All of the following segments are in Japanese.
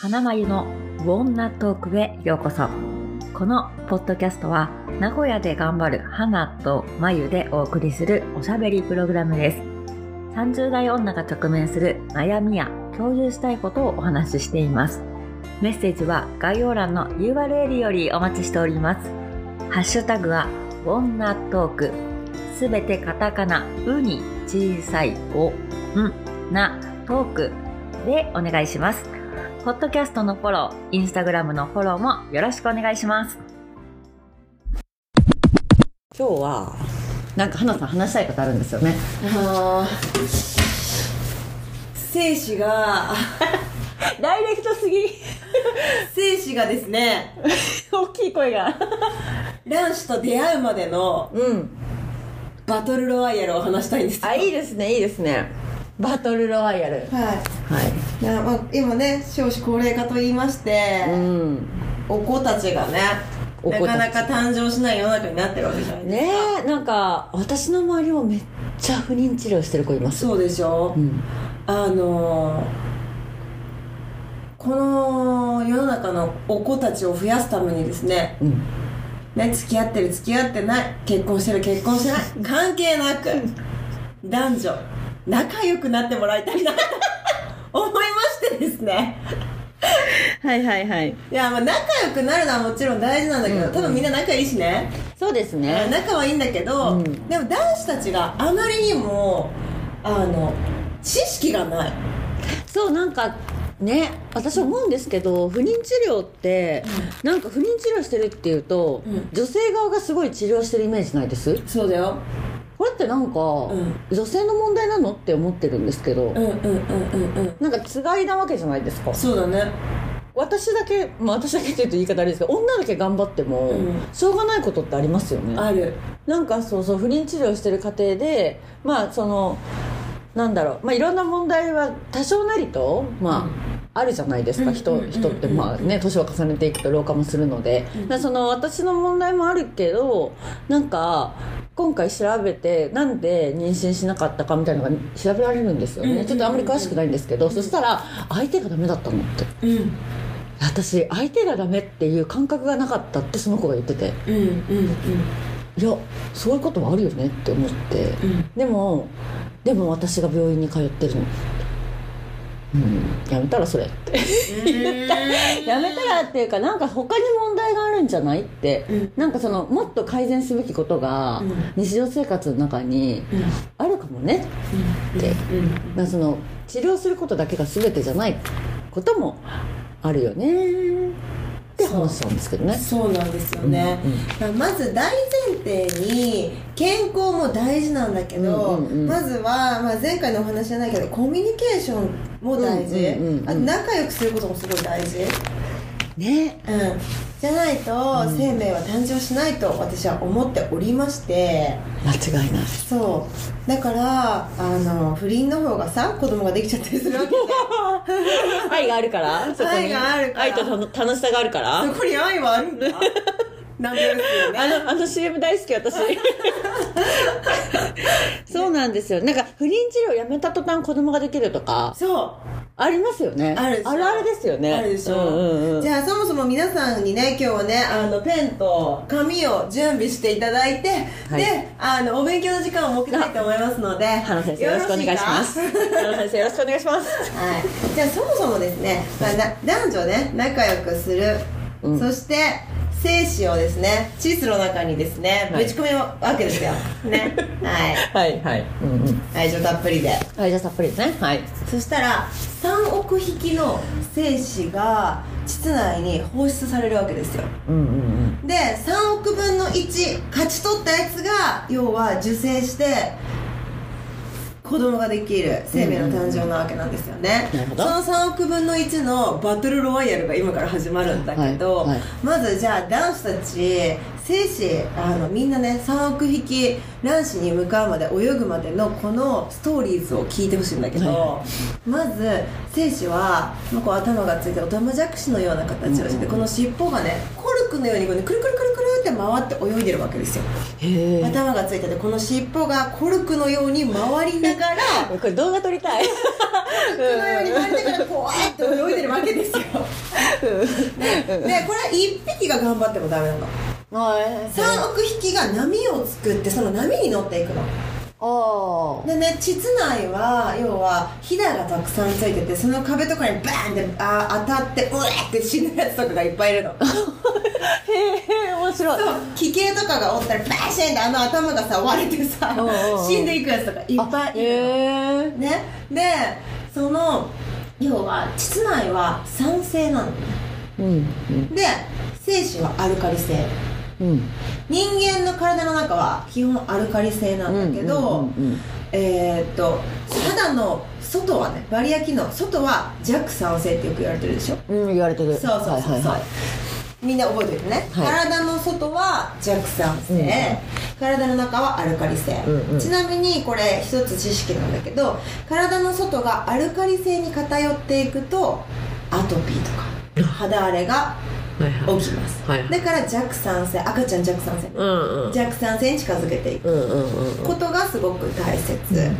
花まゆのウォンナトークへようこそ。このポッドキャストは名古屋で頑張る花とまゆでお送りするおしゃべりプログラムです。30代女が直面する悩みや共有したいことをお話ししています。メッセージは概要欄の URL よりお待ちしております。ハッシュタグはウォンナトーク。すべてカタカナうに小さいおんなトークでお願いします。ポッドキャストのフォロー、インスタグラムのフォローもよろしくお願いします。今日は、なんか花さん話したいことあるんですよね。あー精子が ダイレクトすぎ精子がですね大きい声が。卵子と出会うまでのうん。バトルロワイヤルを話したいんですよあ、いいですね、いいですね。バトルロワイヤル。はいはい。いや、まあ、今ね少子高齢化と言いまして、うん。お子たちがねなかなか誕生しない世の中になってるわけじゃないですねえ、なんか、私の周りもめっちゃ不妊治療してる子います。そうでしょ、うん。あのーこの世の中のお子たちを増やすためにですねうん。ね付き合ってる付き合ってない結婚してる結婚してない関係なく 男女仲良くなってもらいたいなと思いましてですね。はいはいはい。いやまあ仲良くなるのはもちろん大事なんだけど、うん多分みんな仲いいしね。そうですね。仲はいいんだけど、うん。でも男子たちがあまりにもあの知識がない。そうなんかね私思うんですけど不妊治療って、なんか不妊治療してるっていうと、うん。女性側がすごい治療してるイメージないです？そうだよこれってなんか、ん。女性の問題なのって思ってるんですけど、うんうんうんうんうん。なんかつがいなわけじゃないですか。そうだね。私だけ、まあ、私だけって言うと言い方あれですけど女だけ頑張っても、うん。しょうがないことってありますよね。ある。なんかそうそう不妊治療してる過程でまあそのなんだろう。まあいろんな問題は多少なりとまあ、あるじゃないですか人人ってまあね年を重ねていくと老化もするので、その私の問題もあるけどなんか今回調べてなんで妊娠しなかったかみたいなのが調べられるんですよね、ちょっとあんまり詳しくないんですけど、そしたら相手がダメだったのって。うん。私相手がダメっていう感覚がなかったってその子が言ってて。うんうんうん。いやそういうこともあるよねって思って。うん。でもでも私が病院に通ってるのうん。やめたらそれって。やめたらっていうかなんか他に問題があるんじゃないって、うん。なんかそのもっと改善すべきことがうん。日常生活の中にうん。あるかもねって、うん。その治療することだけが全てじゃないこともあるよね。って話したんですけどね。そうなんですよね、うんうん。まず大前提に健康も大事なんだけど、うんうんうん。まずは、まあ、前回のお話じゃないけどコミュニケーションも大事、うんうんあと仲良くすることもすごい大事、ね。うん、じゃないと生命は誕生しないと私は思っておりまして。間違いない。そう。だからあの不倫の方がさ子供ができちゃったりするわけ。愛があるからそこに。愛があるから。愛と楽楽しさがあるから。そこに愛はあるんだ なんでですよねあの、あの CM 大好き、私。そうなんですよ。なんか、不妊治療やめた途端子供ができるとか、そうありますよね。あるあるあるですよね。あるでしょ、うんうんうん、じゃあそもそも皆さんにね今日はねあのペンと紙を準備していただいて、はいであのお勉強の時間を設けたいと思いますので花先生よろしくお願いします。花先生よろしくお願いします。はい、じゃあそもそもですね、まあ、な男女ね仲良くする、うんそして精子をですねチースの中にですねはいぶち込むわけですよ、ねはいはいはい。うんうん。愛情たっぷりではい、じゃあたっぷりですね。はい。そしたら3億匹の精子が膣内に放出されるわけですようんうんうん。で3億分の1勝ち取ったやつが要は受精して子供ができる生命の誕生なわけなんですよね、うんなるほど。その3億分の1のバトルロワイヤルが今から始まるんだけど、はいはい。まずじゃあ男子たち精子あのみんなね3億匹卵子に向かうまで泳ぐまでのこのストーリーズを聞いてほしいんだけど、はまず精子は、まあ、こう頭がついてオタマジャクシのような形をして、うんこの尻尾がねコルクのようにこうねくるくるくるくるって回って泳いでるわけですよ。頭がついててこの尻尾がコルクのように回りながら これ動画撮りたい。コルクのように回りながらこうやって泳いでるわけですよ。でこれ1匹が頑張ってもダメなの。はい3億匹が波を作ってその波に乗っていくの。ああ。でね膣内は要はひだがたくさんついててその壁とかにバーンってあ当たってうえって死ぬやつとかがいっぱいいるの。へえ面白い。そう。奇形とかがおったらバシーンってあの頭がさ割れてさ死んでいくやつとかいっぱいいるの。ね。でその要は膣内は酸性なのね。うんうん。で精子はアルカリ性。うん人間の体の中は基本アルカリ性なんだけど、えーっと肌の外はねバリア機能外は弱酸性ってよく言われてるでしょ？うん、言われてる。そうそうそうはいはいはい。みんな覚えておいてね、はい。体の外は弱酸性、うん体の中はアルカリ性、うんうん。ちなみにこれ一つ知識なんだけど体の外がアルカリ性に偏っていくとアトピーとか肌荒れが起きます、はいはい。だから弱酸性赤ちゃん弱酸性、うんうん。弱酸性に近づけていく。うんうんうんことがすごく大切、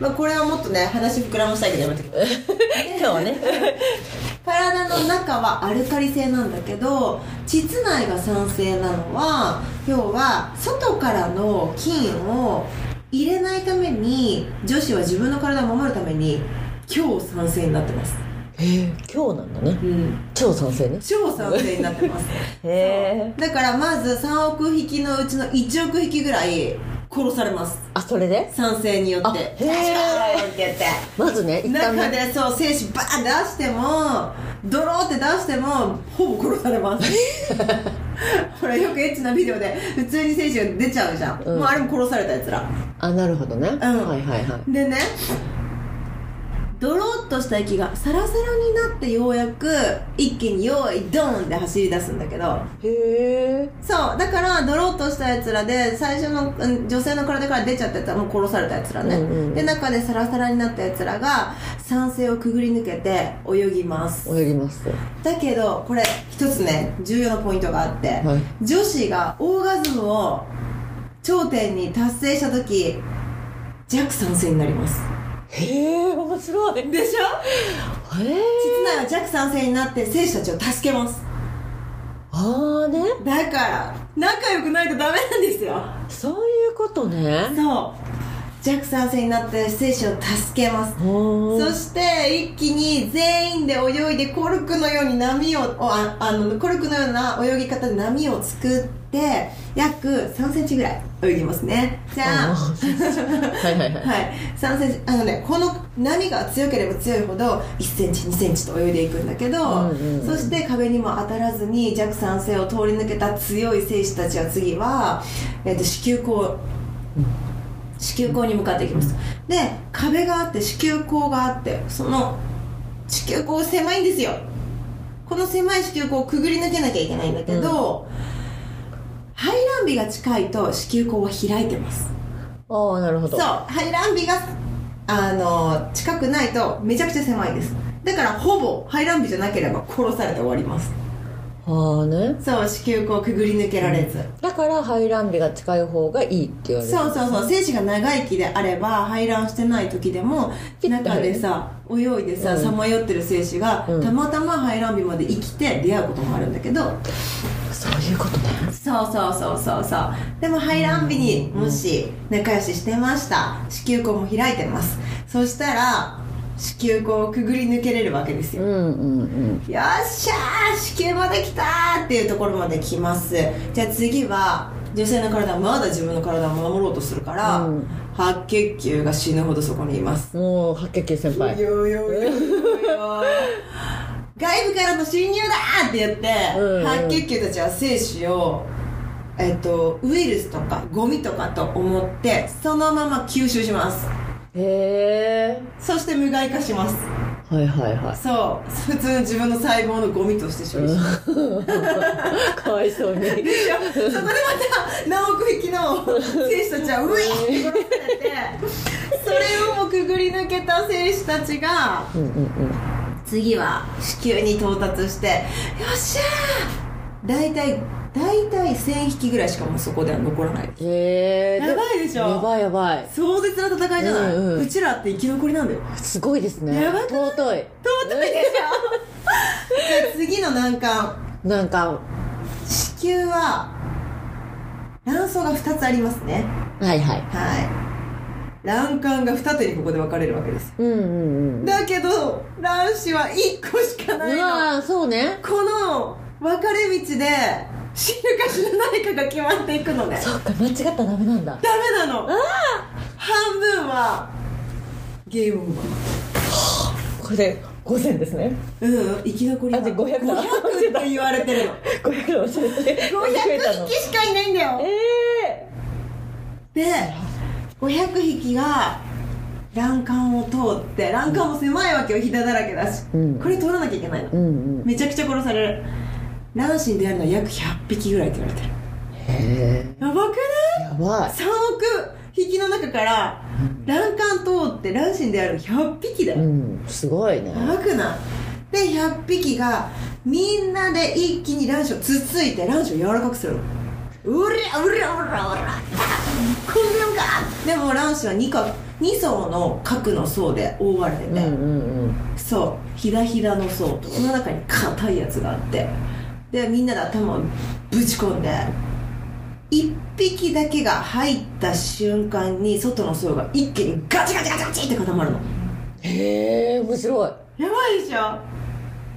まあ、これはもっとね話膨らましたいけどやめてください。今日はね。体の中はアルカリ性なんだけど膣内が酸性なのは要は外からの菌を入れないために女子は自分の体を守るために強酸性になってます。へえ今日なんだね。うん。超賛成ね。超酸性になってます。へえだからまず3億匹のうちの1億匹ぐらい殺されます。あそれで？酸性によって。あへー。バーンって。やってまずね。中ねでそう精子バーン出してもドローって出してもほぼ殺されます。ほらよくエッチなビデオで普通に精子が出ちゃうじゃん、うん。もうあれも殺されたやつら。あなるほどね、ん。はいはいはい。でねドローっとした息がサラサラになってようやく一気に用意ドーンって走り出すんだけど。へえそうだからドローっとしたやつらで最初のうん女性の体から出ちゃったやつはもう殺されたやつらね、うんうんで中でサラサラになったやつらが酸性をくぐり抜けて泳ぎます。泳ぎます。だけどこれ一つね重要なポイントがあって、はい。女子がオーガズムを頂点に達成した時弱酸性になりますへえ面白い。でしょ？へえ膣内は弱酸性になって精子たちを助けます。ああね。だから仲良くないとダメなんですよ。そういうことね。そう。弱酸性になって精子を助けます。そして一気に全員で泳いでコルクのように波をおああのコルクのような泳ぎ方で波を作って約3センチぐらい泳ぎますね。じゃあ。あはいはいはい。はい。3センチあのねこの波が強ければ強いほど1センチ2センチと泳いでいくんだけど、うんうんうんそして壁にも当たらずに弱酸性を通り抜けた強い精子たちは次は、えっと子宮口子宮口に向かっていきます。で壁があって子宮口があってその子宮口狭いんですよ。この狭い子宮口をくぐり抜けなきゃいけないんだけど、排卵日が近いと子宮口は開いてます。ああなるほど。そう排卵日があの近くないとめちゃくちゃ狭いです。だからほぼ排卵日じゃなければ殺されて終わりますああね。そう子宮口をくぐり抜けられず、だから排卵日が近い方がいいって言われるそうそうそう。精子が長生きであれば排卵してない時でも中でさ泳いでさうん。さまよってる精子が、うん。たまたま排卵日まで生きて出会うこともあるんだけど。そういうことね。そうそうそうそうそう。でも排卵日にもし仲良ししてました。子宮口も開いてます。そしたら子宮口をくぐり抜けれるわけですよ、うんうんうん。よっしゃー子宮まで来たーっていうところまで来ます。じゃあ次は女性の体はまだ自分の体を守ろうとするから、うん。白血球が死ぬほどそこにいます。もう白血球先輩。よよよよよ。外部からの侵入だーって言って、うんうん。白血球たちは精子をえっとウイルスとかゴミとかと思ってそのまま吸収しますへえそして無害化します。はいはいはい。そう。普通の自分の細胞のゴミとして処理します、かわいそうに。でしょ。そこでまた何億匹の精子たちはうえって殺されてそれをもくぐり抜けた精子たちがうんうんうん。次は子宮に到達してよっしゃー!大体大体1000匹ぐらいしかもうそこでは残らない。ですへえやばいでしょ？やばいやばい。壮絶な戦いじゃない、ううんうん。ちらって生き残りなんだよ。すごいですね。やばい？尊い。尊いでしょ？じゃあ次の難関。なんか子宮は卵巣が2つありますね。はいはい。はい。卵管が二手にここで分かれるわけですよ。うんうんうん。だけど卵子は1個しかないうのそうね。この分かれ道で死ぬか死なないかが決まっていくのね。そうか間違ったらダメなんだ。ダメなの。半分はゲームオーバこれで5000ですね。ーうん生き残りはあじゃあ500だ。500って言われてるの。500の教えて。500匹しかいないんだよ。えで500匹が欄干を通って欄干も狭いわけよひだだらけだし、うん。これ通らなきゃいけないの。えうんうん。めちゃくちゃ殺される卵子に出会うのは約100匹ぐらいって言われてる。へやばくない？えやばい ?3 億匹の中から欄干通って卵子に出会うの100匹だよ、うんすごいね。やばくない？で100匹がみんなで一気に卵子をつついて卵子を柔らかくする。のうりゃうりゃうりゃうりゃ。こんなのかでも卵子は 2, か2層の核の層で覆われてて、うんうんうん。そう。ひだひだの層とその中に硬いやつがあってでみんなで頭をぶち込んで1匹だけが入った瞬間に外の層が一気にガチガチガチガチって固まるの。へえ面白い。やばいでしょ？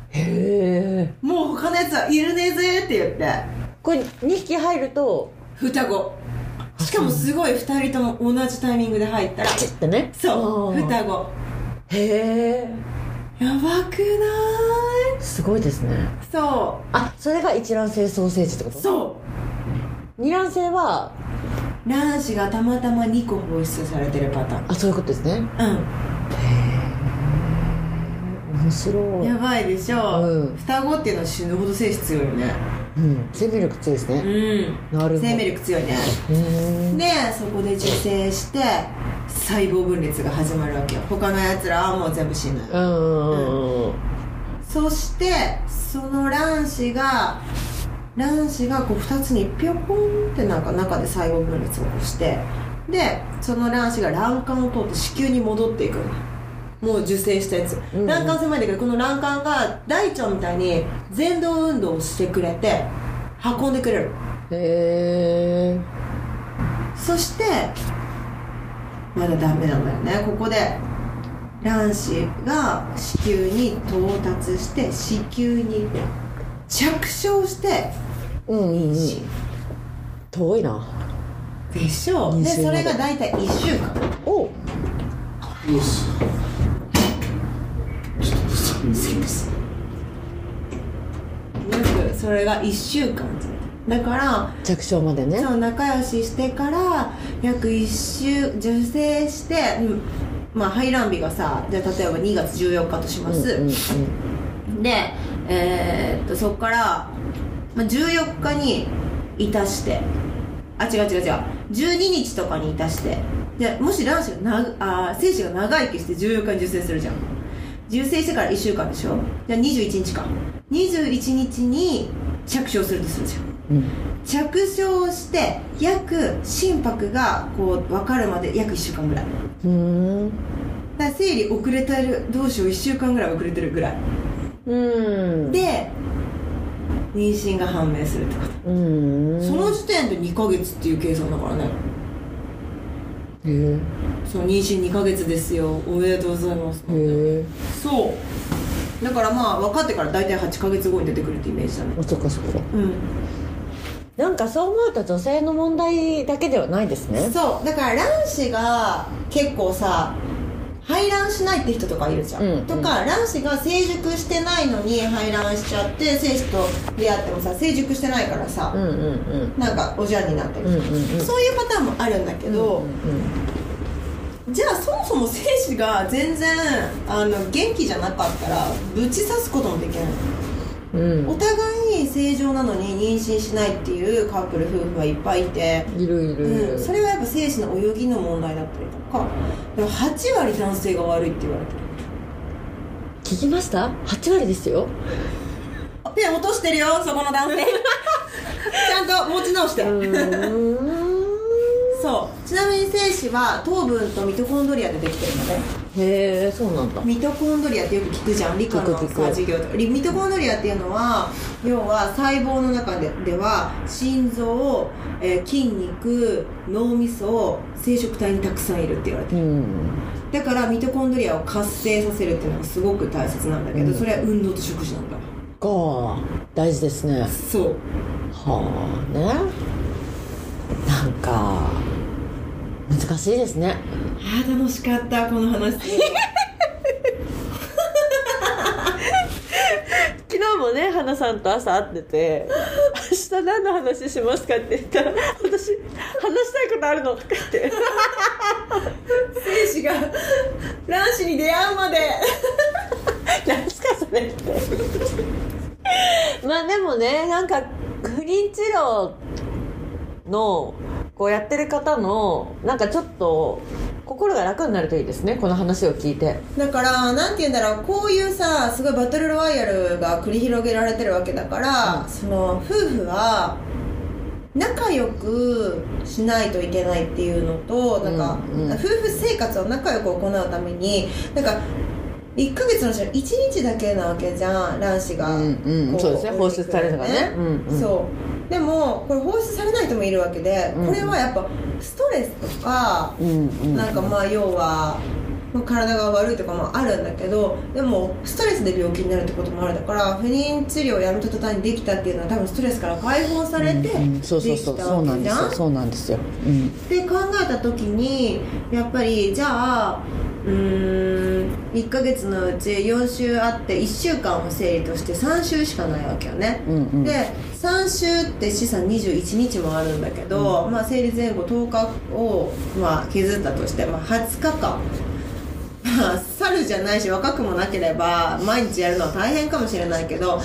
へえ。もう他のやつはいるねぜって言って。これ2匹入ると双子。しかもすごい2人とも同じタイミングで入った。らガチってね。そう双子。へえやばくない？すごいですね。そあそれが一卵性ソーセージってこと？う。そ二卵性は？う卵子がたまたま2個放出されてるパターン。あそういうことですね。面白い。うんやばいでしょ、うん。双子っていうのは死ぬほど精子強いよね。うん。生命力強いですね。うん。なるほど。生命力強いね。でそこで受精して細胞分裂が始まるわけよ。他のやつらはもう全部死ぬ。うんそしてその卵子が卵子がこう2つにピョコンってなんか中で細胞分裂を起こしてでその卵子が卵管を通って子宮に戻っていくの。もう受精したやつ、うんうん。卵管狭いんだけどこの卵管が大腸みたいに前動運動をしてくれて運んでくれる。へえそしてまだダメなんだよね。ここで卵子が子宮に到達して子宮に着床してうんうんうん。妊娠遠いな。でしょ。うで。それが大体1週間。お。よし。ちょっとすみません約それが1週間。だから着床までね。そう仲良ししてから約1週受精して、うんまあ排卵日がさじゃあ例えば2月14日とします、うんうんで、えーっとそこから、まあ、14日にいたして。あ違う違う違う。12日とかにいたして。でもし卵子がなあー精子が長生きして14日に受精するじゃん。受精してから1週間でしょ？じゃあ21日か。21日に着床するとするじゃんうん着床して約心拍がこう分かるまで約1週間ぐらい。うん。だ生理遅れてるどうしよう1週間ぐらい遅れてるぐらい。うん。で妊娠が判明するってこと、うん。その時点で2ヶ月っていう計算だからね。へえ。そう妊娠2ヶ月ですよ。おめでとうございます。へえ。そう。だからまあ分かってから大体8ヶ月後に出てくるってイメージだね。あそっかそっか。うんなんかそう思うと女性の問題だけではないですね。そう。だから卵子が結構さ排卵しないって人とかいるじゃん、うんとか卵子が成熟してないのに排卵しちゃって精子と出会ってもさ成熟してないからさ、うんうんうん。なんかおじゃんになったりうん。とか、うんうん。そういうパターンもあるんだけど、じゃあそもそも精子が全然あの元気じゃなかったらぶち刺すこともできないうん。お互い正常なのに妊娠しないっていうカップル夫婦はいっぱいいて、いるいる、うん、それはやっぱ精子の泳ぎの問題だったりとか。でも8割男性が悪いって言われてる。聞きました？8割ですよ。あ ペン落としてるよそこの男性。ちゃんと持ち直して、うん。そう。ちなみに精子は糖分とミトコンドリアでできてるのでへえそうなんだ。ミトコンドリアってよく聞くじゃん理科の授業とか。ミトコンドリアっていうのは要は細胞の中ででは心臓、えー筋肉脳みそ生殖体にたくさんいるって言われてる。うん。だからミトコンドリアを活性させるっていうのがすごく大切なんだけど、うん。それは運動と食事なんだ。が大事ですね。そう。はあね。なんか難しいですね。あー楽しかったこの話。昨日もね花さんと朝会ってて「明日何の話しますか?」って言ったら「私話したいことあるの」とか言って。精子が卵子に出会うまで。何すかそれってまあでもねなんか不妊治療のこうやってる方のなんかちょっと心が楽になるといいですねこの話を聞いて。だからなんて言うんだろうこういうさすごいバトルロワイヤルが繰り広げられてるわけだから、その夫婦は仲良くしないといけないっていうのとなんか、うんうん。夫婦生活を仲良く行うためになんか1ヶ月のうちの1日だけなわけじゃん卵子が、うんうん。こそうですね放出されるのがね。うんうん。そうでもこれ放出されない人もいるわけで、うん。これはやっぱストレスとか、なんかまあ要はまあ体が悪いとかもあるんだけどでもストレスで病気になるってこともあるだから不妊治療をやめた途端にできたっていうのは多分ストレスから解放されてできたそうなんわけじゃん。ですよ。そうなんですよ。うん。って考えた時にやっぱりじゃあうーん。1ヶ月のうち4週あって1週間を生理として3週しかないわけよね、うんうん。で3週って資産21日もあるんだけど、まあ、生理前後10日を、まあ、削ったとして、まあ、20日間。まあ猿じゃないし若くもなければ毎日やるのは大変かもしれないけど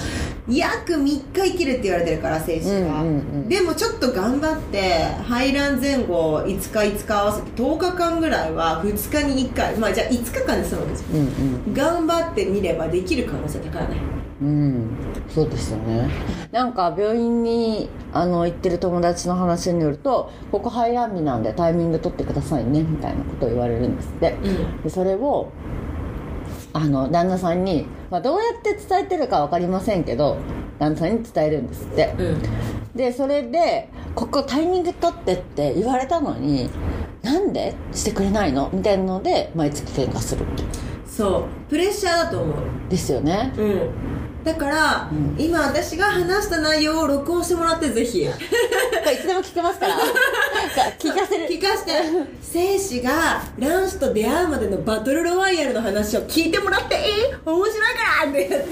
約3日生きるって言われてるから精子が、うんうんうん。でもちょっと頑張って排卵前後5日5日合わせて10日間ぐらいは2日に1回まあじゃあ5日間で済むわけじゃんうんうん。頑張ってみればできる可能性高いね。うん、そうですよね。なんか病院にあの行ってる友達の話によるとここ排卵日なんでタイミング取ってくださいねみたいなことを言われるんですって。うん。でそれをあの旦那さんに、まあ、どうやって伝えてるか分かりませんけど旦那さんに伝えるんですって。うん。でそれでここタイミング取ってって言われたのになんでしてくれないの？みたいなので毎月喧嘩するそう。プレッシャーだと思う。ですよね。うん。だから、うん。今私が話した内容を録音してもらってぜひ。いつでも聞けますから聞かせる。聞かして。精子が卵子と出会うまでのバトルロワイヤルの話を聞いてもらっていい？面白いから。って言って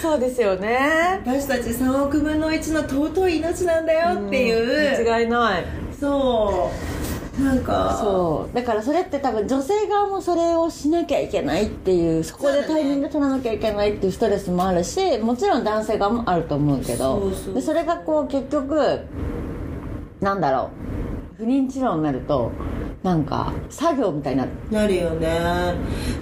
そうですよね。私たち3億分の1の尊い命なんだよっていう、間違いない。そう。なんか。そう。だからそれって多分女性側もそれをしなきゃいけないっていうそこでタイミング取らなきゃいけないっていうストレスもあるしもちろん男性側もあると思うけど。そでそれがこう結局なんだろう。不妊治療になるとなんか作業みたいになる。なるよね。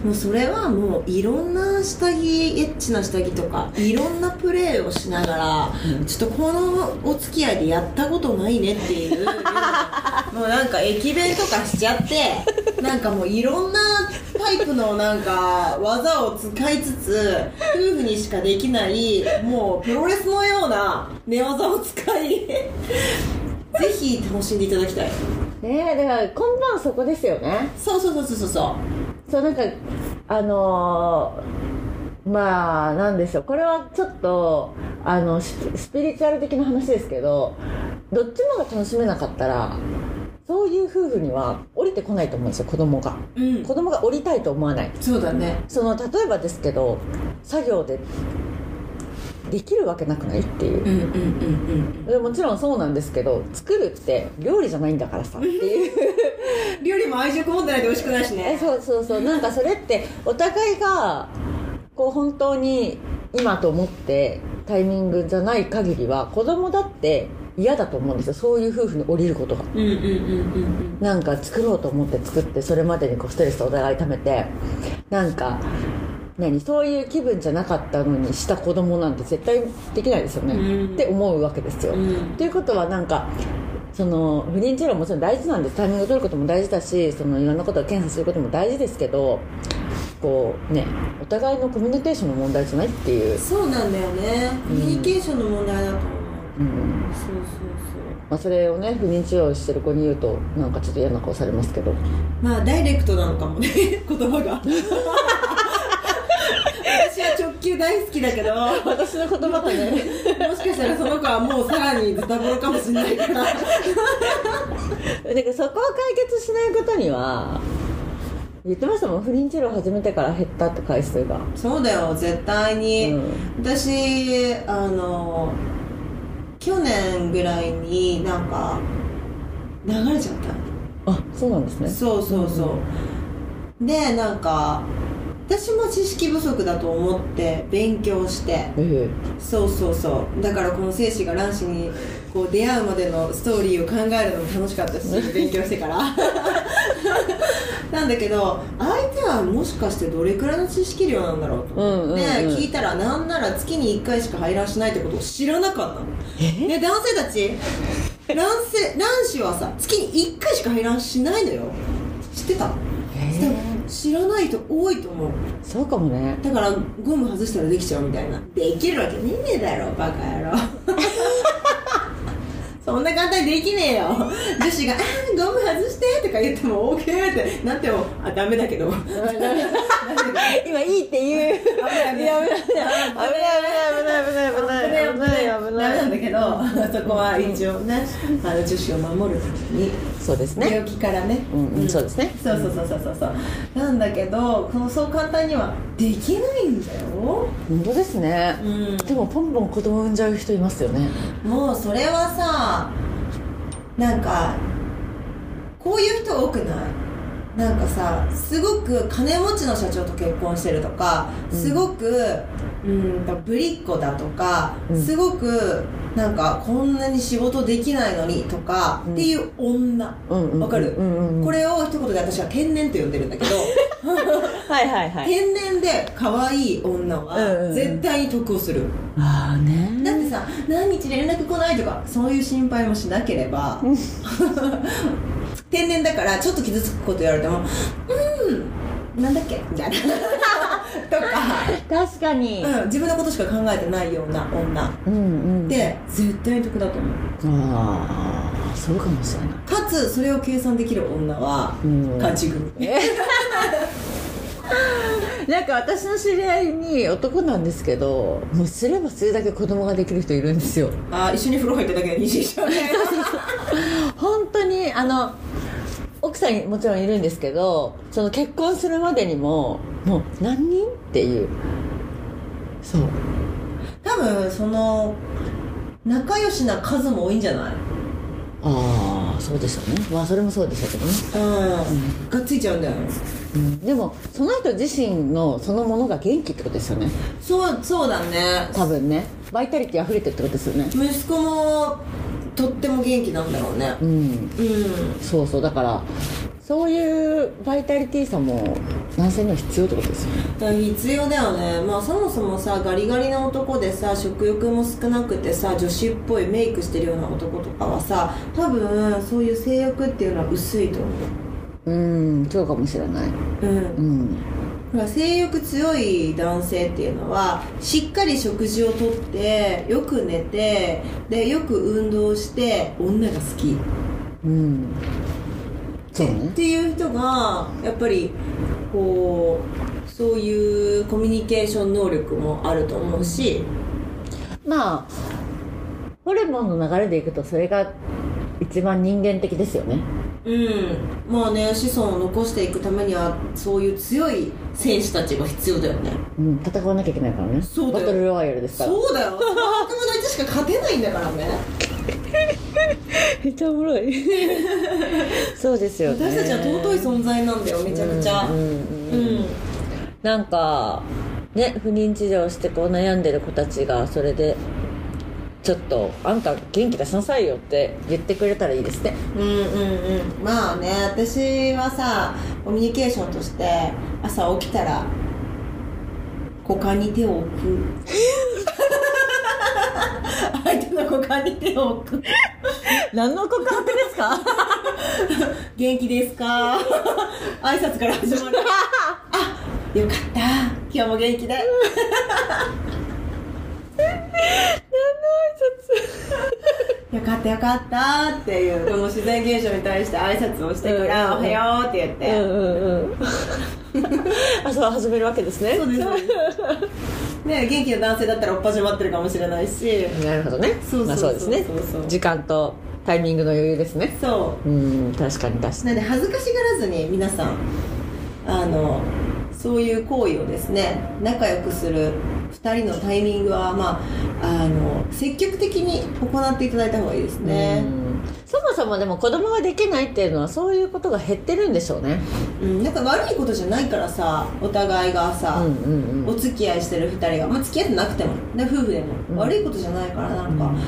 もうそれはもういろんな下着エッチな下着とかいろんなプレーをしながら、ちょっとこのお付き合いでやったことないねっていう。もうなんか駅弁とかしちゃってなんかもういろんなタイプのなんか技を使いつつ夫婦にしかできないもうプロレスのような寝技を使いぜひ楽しんでいただきたい。ねえだから根本はそこですよね。そうそうそうそうそう。そうそうなんかあのーまあなんでしょう。これはちょっとあのスピスピリチュアル的な話ですけどどっちもが楽しめなかったらそういう夫婦には降りてこないと思うんですよ子供が。うん。子供が降りたいと思わない。そうだね。その例えばですけど作業でできるわけなくないっていう。うんうんうんでもちろんそうなんですけど作るって料理じゃないんだからさっていう。う ん料理も愛情持ってないと美味しくないしえねそうそうそう。なんかそれってお互いがこう本当に今と思ってタイミングじゃない限りは子供だって嫌だと思うんですよ。そういう夫婦に降りることが。うんうんうんうん。なんか作ろうと思って作ってそれまでにこうストレスをお互い溜めて。なんか何そういう気分じゃなかったのにした子供なんて絶対できないですよね、うん。って思うわけですよ、うん。ということはなんかその不妊治療ももちろん大事なんです。タイミングを取ることも大事だしそのいろんなことを検査することも大事ですけどこうねお互いのコミュニケーションの問題じゃないっていう、そうなんだよね。コミュニケーションの問題だと思う、うん。そうそうまあ、それをね不妊治療してる子に言うとなんかちょっと嫌な顔されますけど。そうまあダイレクトなのかもね。言葉が 球大好きだけども私の言葉がね。しかしたらその子はもうさらにズタボロかもしれないから。だからそこを解決しないことには言ってましたもん。不妊治療始めてから減ったって回数が。そうだよ絶対に、うん。私あの去年ぐらいになんか流れちゃったあそうなんですね。そうそうそう、でなんか私も知識不足だと思って勉強して。ええ。そうそうそう。だからこの精子が卵子にこう出会うまでのストーリーを考えるのも楽しかったし 勉強してから。なんだけど相手はもしかしてどれくらいの知識量なんだろうと。思って、うんうん。うん聞いたらなんなら月に1回しか排卵しないってことを知らなかったの。え？ね男性たち卵性卵子はさ月に1回しか排卵しないのよ。知ってた？えでも知らない人多いと思う。そうかもね。だからゴム外したらできちゃうみたいな。できるわけねえだろバカ野郎。そんな簡単にできねえよ。女子が「あーゴム外して」とか言っても OK ってなってもあダメだけど 今いいって言う。危ない危ない。危ない危ない危ない危ない危ない危ない。危ないダメなんだけどそこは一応ねあの女子を守るためにそうですね病気からねうんうんそうですねそうそうそうそうそうそうなんだけどこのそう簡単にはできないんだよ本当ですねうんでもポンポン子供産んじゃう人い。ますよねもうそれはさなんかこうい。う人多くない。なんかさすごく金持ちの社長と結婚してるとかすごくうんとぶりっ子だとか、うん。すごくなんかこんなに仕事できないのにとか、うん。っていう女。うんうんうんわかる、うんうんうん。これを一言で私は天然って呼んでるんだけど。はいはいはい。天然で可愛い女は絶対に得をする、ああね。だってさ何日連絡来ないとかそういう心配もしなければ 天然だからちょっと傷つくこと言われてもうんなんだっけ？みたいな。とか、確かに。うん、自分のことしか考えてないような女。うんうん。で絶対に得だと思う。ああそうかもしれない。かつそれを計算できる女はうん。勝ち組。なんか私の知り合いに男なんですけどもうすればするだけ子供ができる人いるんですよ。あ一緒に風呂入っただけで妊娠しちゃうね。本当にあの奥さんもちろんいるんですけどその結婚するまでにももう何人っていう。そう。多分その仲良しな数も多いんじゃない？ああそうでしょうね。まあそれもそうでしょうけどね、うん、がっついちゃうんだようん、でもその人自身のそのものが元気ってことですよね。そうそうだね。多分ね。バイタリティ溢れてるってことですよね。息子もとっても元気なんだろうね。うん。うん。そうそうだからそういうバイタリティさも男性には必要ってことですよね。だから必要だよね。まあそもそもさガリガリな男でさ食欲も少なくてさ女子っぽいメイクしてるような男とかはさ多分そういう性欲っていうのは薄いと思う。んそうかもしれない。ううん。うんほら性欲強い男性っていうのはしっかり食事をとってよく寝てでよく運動して女が好き。うん。そうね。っていう人がやっぱりこうそういうコミュニケーション能力もあると思うし、まあホルモンの流れでいくとそれが一番人間的ですよね。うん。まあね子孫を残していくためにはそういう強い戦士たちが必要だよね。うん戦わなきゃいけないからね。そうだよ。バトルロワイヤルですから。そうだよ。悪夢の1しか勝てないんだからね。めっちゃおもろい。そうですよね。私たちは尊い存在なんだよめちゃくちゃ。うんうんうん。うん。なんかね不妊治療してこう悩んでる子たちがそれでちょっとあんた元気出しなさいよって言ってくれたらいいですねうんうんうん。まあね私はさコミュニケーションとして朝起きたら股間に手を置く。相手の股間に手を置く。何の告白ですか？元気ですか？挨拶から始まる。あよかった。今日も元気で よかったよかったっていう。この自然現象に対して挨拶をしてから「うん。おはよう」って言って、うんうんうん。あそう始めるわけですね。そうです。ね元気な男性だったらおっぱじまってるかもしれないし。なるほどね。そうそうそうまあそう時間とタイミングの余裕ですね。そう。うん確かに確かなんで恥ずかしがらずに皆さんあのそういう行為をですね仲良くする2人のタイミングは、まあ、あの積極的に行っていただいた方がいいですにね、うん。そもそもでも子供ができないっていうのはそういうことが減ってるんでしょうね。うん、なんか悪いことじゃないからさお互いがさ、うんうんうん。お付き合いしてる2人が、まあ、付き合ってなくても、ね、夫婦でも、うん。悪いことじゃないからなんか、うん。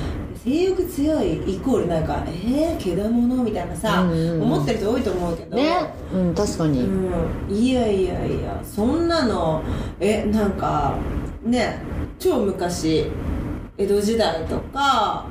性欲強いイコールなんかえー、けだものみたいなさ、うんうんうん。思ってる人多いと思うけど。ね。うん確かに、うん、いやいやいやそんなのえなんかね超昔江戸時代とか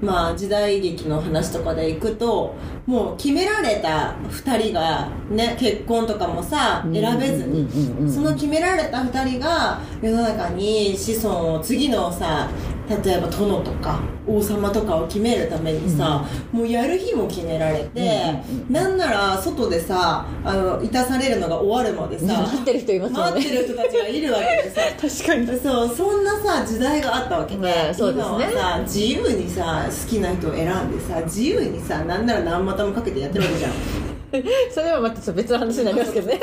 まあ時代劇の話とかで行くともう決められた2人がね結婚とかもさうん選べずにその決められた2人が世の中に子孫を次のさ例えば殿とか王様とかを決めるためにさ、もうやる日も決められて、うんうんうんなんなら外でさあのいたされるのが終わるまでさ 待ってる人いますもんね。待ってる人たちがいるわけでさ。確かに。そうそんなさ時代があったわけで、ねそうですね。今はさ自由にさ好きな人を選んでさ自由にさなんなら何股もかけてやってるわけじゃん。それはまた別の話になりますけどね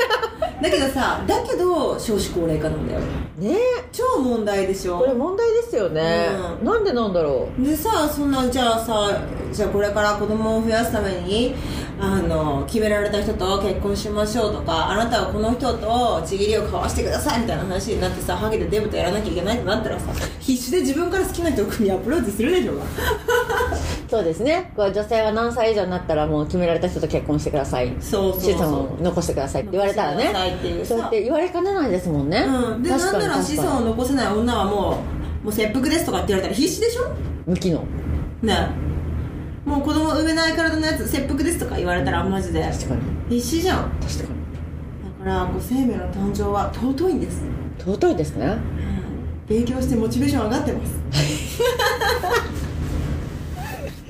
だけどさだけど少子高齢化なんだよね。超問題でしょ。これ問題ですよね、うん。なんでなんだろでさそんなじゃあさじゃあこれから子供を増やすためにあの決められた人と結婚しましょうとかあなたはこの人とちぎりを交わしてくださいみたいな話になってさハゲでデブとやらなきゃいけないってなったらさ必死で自分から好きな人を組みアプローチするでしょそうですね。こう女性は何歳以上になったらもう決められた人と結婚してください。そうそう子孫を残してくださいって言われたらねそうやって言われかね。ないですもんね、うん、でなんなら子孫を残せない女はもうもう切腹ですとかって言われたら必死でしょ？無機能。ね。もう子供産めない体のやつ切腹ですとか言われたらマジで。確かに。必死じゃん。確かに。だからこう生命の誕生は尊いんです。尊いですね。勉強してモチベーション上がってます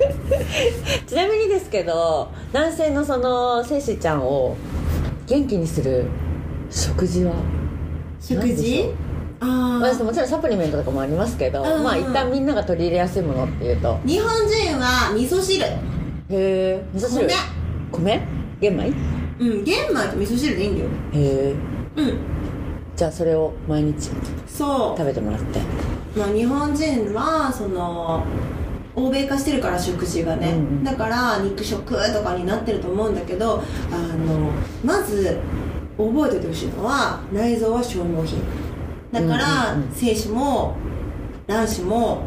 ちなみにですけど男性のその精子ちゃんを元気にする食事は食事？う？あまあ、もちろんサプリメントとかもありますけど、うんうん。まあ一旦みんなが取り入れやすいものっていうと。日本人は味噌汁。へえ味噌汁？米。玄米？へうん玄米と味噌汁でいいんだよ。えうん。じゃあそれを毎日そ食べてもらって。う、まあ、日本人はその欧米化してるから食事がね、うんうん。だから肉食とかになってると思うんだけどあのまず覚えておいてほしいのは内臓は消耗品。だから、うんうんうん精子も卵子も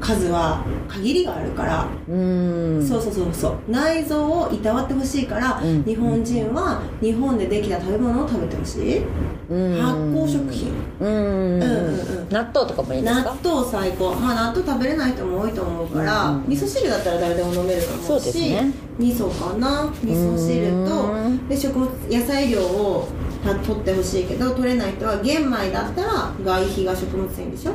数は限りがあるから、うーん。そうそうそうそう。内臓をいたわってほしいから、うん。日本人は日本でできた食べ物を食べてほしい、うん。発酵食品。うん。うんうん納豆とかもいいです納か豆最高。まあ納豆食べれない人も多いと思うから、うん。うん味噌汁だったら誰でも飲めると思うしね。味噌かな？味噌汁うん。とで食物野菜量をた取ってほしいけど取れない人は玄米だったら外皮が食物繊維でしょ、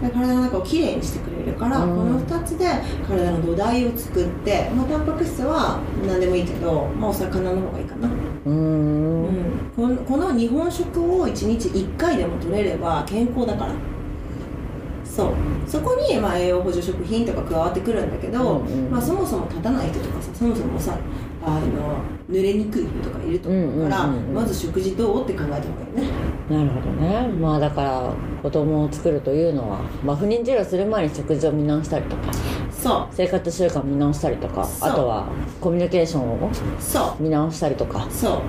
で体の中をきれいにしてくれるから、うん。この2つで体の土台を作って、まあ、タンパク質は何でもいいけど、まあ、お魚の方がいいかな、うーん。うん。このこの日本食を1日1回でも取れれば健康だから。そう。そこに、まあ、栄養補助食品とか加わってくるんだけど、うんうん。まあ、そもそも立たない人とかさそもそもさあの濡れにくい人とかいると思うから、うんうんうんうん。まず食事どうって考えた方がいいよね。なるほどね。まあだから子供を作るというのは、まあ、不妊治療する前に食事を見直したりとか。そ生活習慣見直したりとか。あとはコミュニケーションをうそう。見直したりとか。そ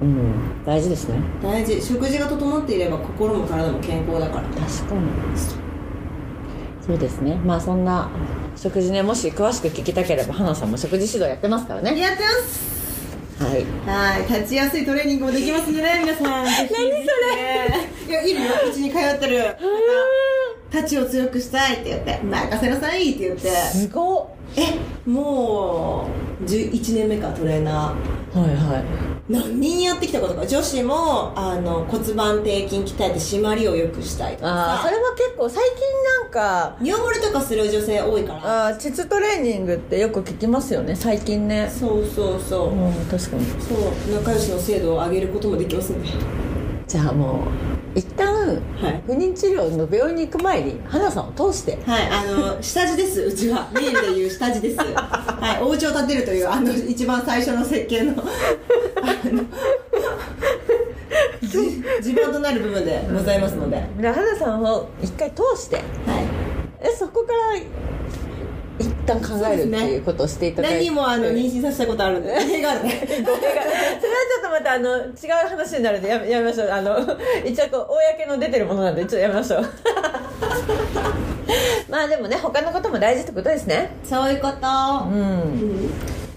う。うん。大事ですね。大事。食事が整っていれば心も体も健康だから。確かに。そうですね。まあそんな食事ねもし詳しく聞きたければ花さんも食事指導やってますからね。やってます。はい。はい立ちやすいトレーニングもできますね皆さん何それ？いやいるよ。うちに通ってる。方太刀を強くしたいって言って任せなさいって言って。すごっ。えもう11年目かトレーナはいはい。ー何人やってきたことか女子もあの骨盤底筋鍛えて締まりを良くしたいとかさ。ああそれは結構最近なんか尿漏れとかする女性多いから。あー膣トレーニングってよく聞きますよね最近ね。そうそうそう、うん確かに。そう仲良しの精度を上げることもできますんでじゃあもう一旦はい。不妊治療の病院に行く前に花さんを通して。はい、あの下地ですうちは。メールで言う下地です。はいお家を建てるというあの一番最初の設計のあのじ地盤となる部分でございますので、はい、で花さんを一回通して。えそこから一旦考えるっていうことをしていただいて。何人もあの妊娠させたことあるんで。語弊が。あるねそれはちょっとまたあの違う話になるんでやめやめましょう。あの 一応こう公の出てるものなんでちょっとやめましょう。まあでもね他のことも大事ってことですね。そういうこと、うん。うん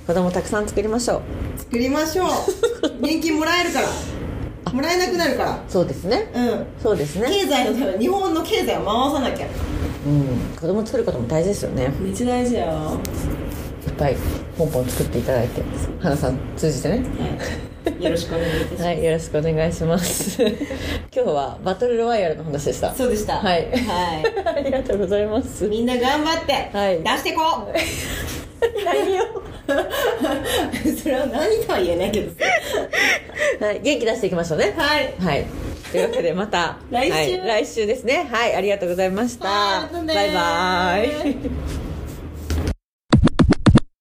子供たくさん作りましょう。作りましょう。年金もらえるから。もらえなくなるから。そうですね。うん。そうですね。経済のため日本の経済を回さなきゃうん。子供作ることも大事ですよね。めっちゃ大事だよいっぱいポンポン作っていただいて。花さん通じてね。はい。よろしくお願いいたします、はいよろしくお願いします。今日はバトルロワイヤルの話でした。そうでした。はい。は ありがとうございます。いみんな頑張って、はい。出してこう 何よ それは何とは言えないけど。さはい元気出していきましょうね。はい。はい。というわけでまた 来週。はい来週ですね。はいありがとうございました。バイバイ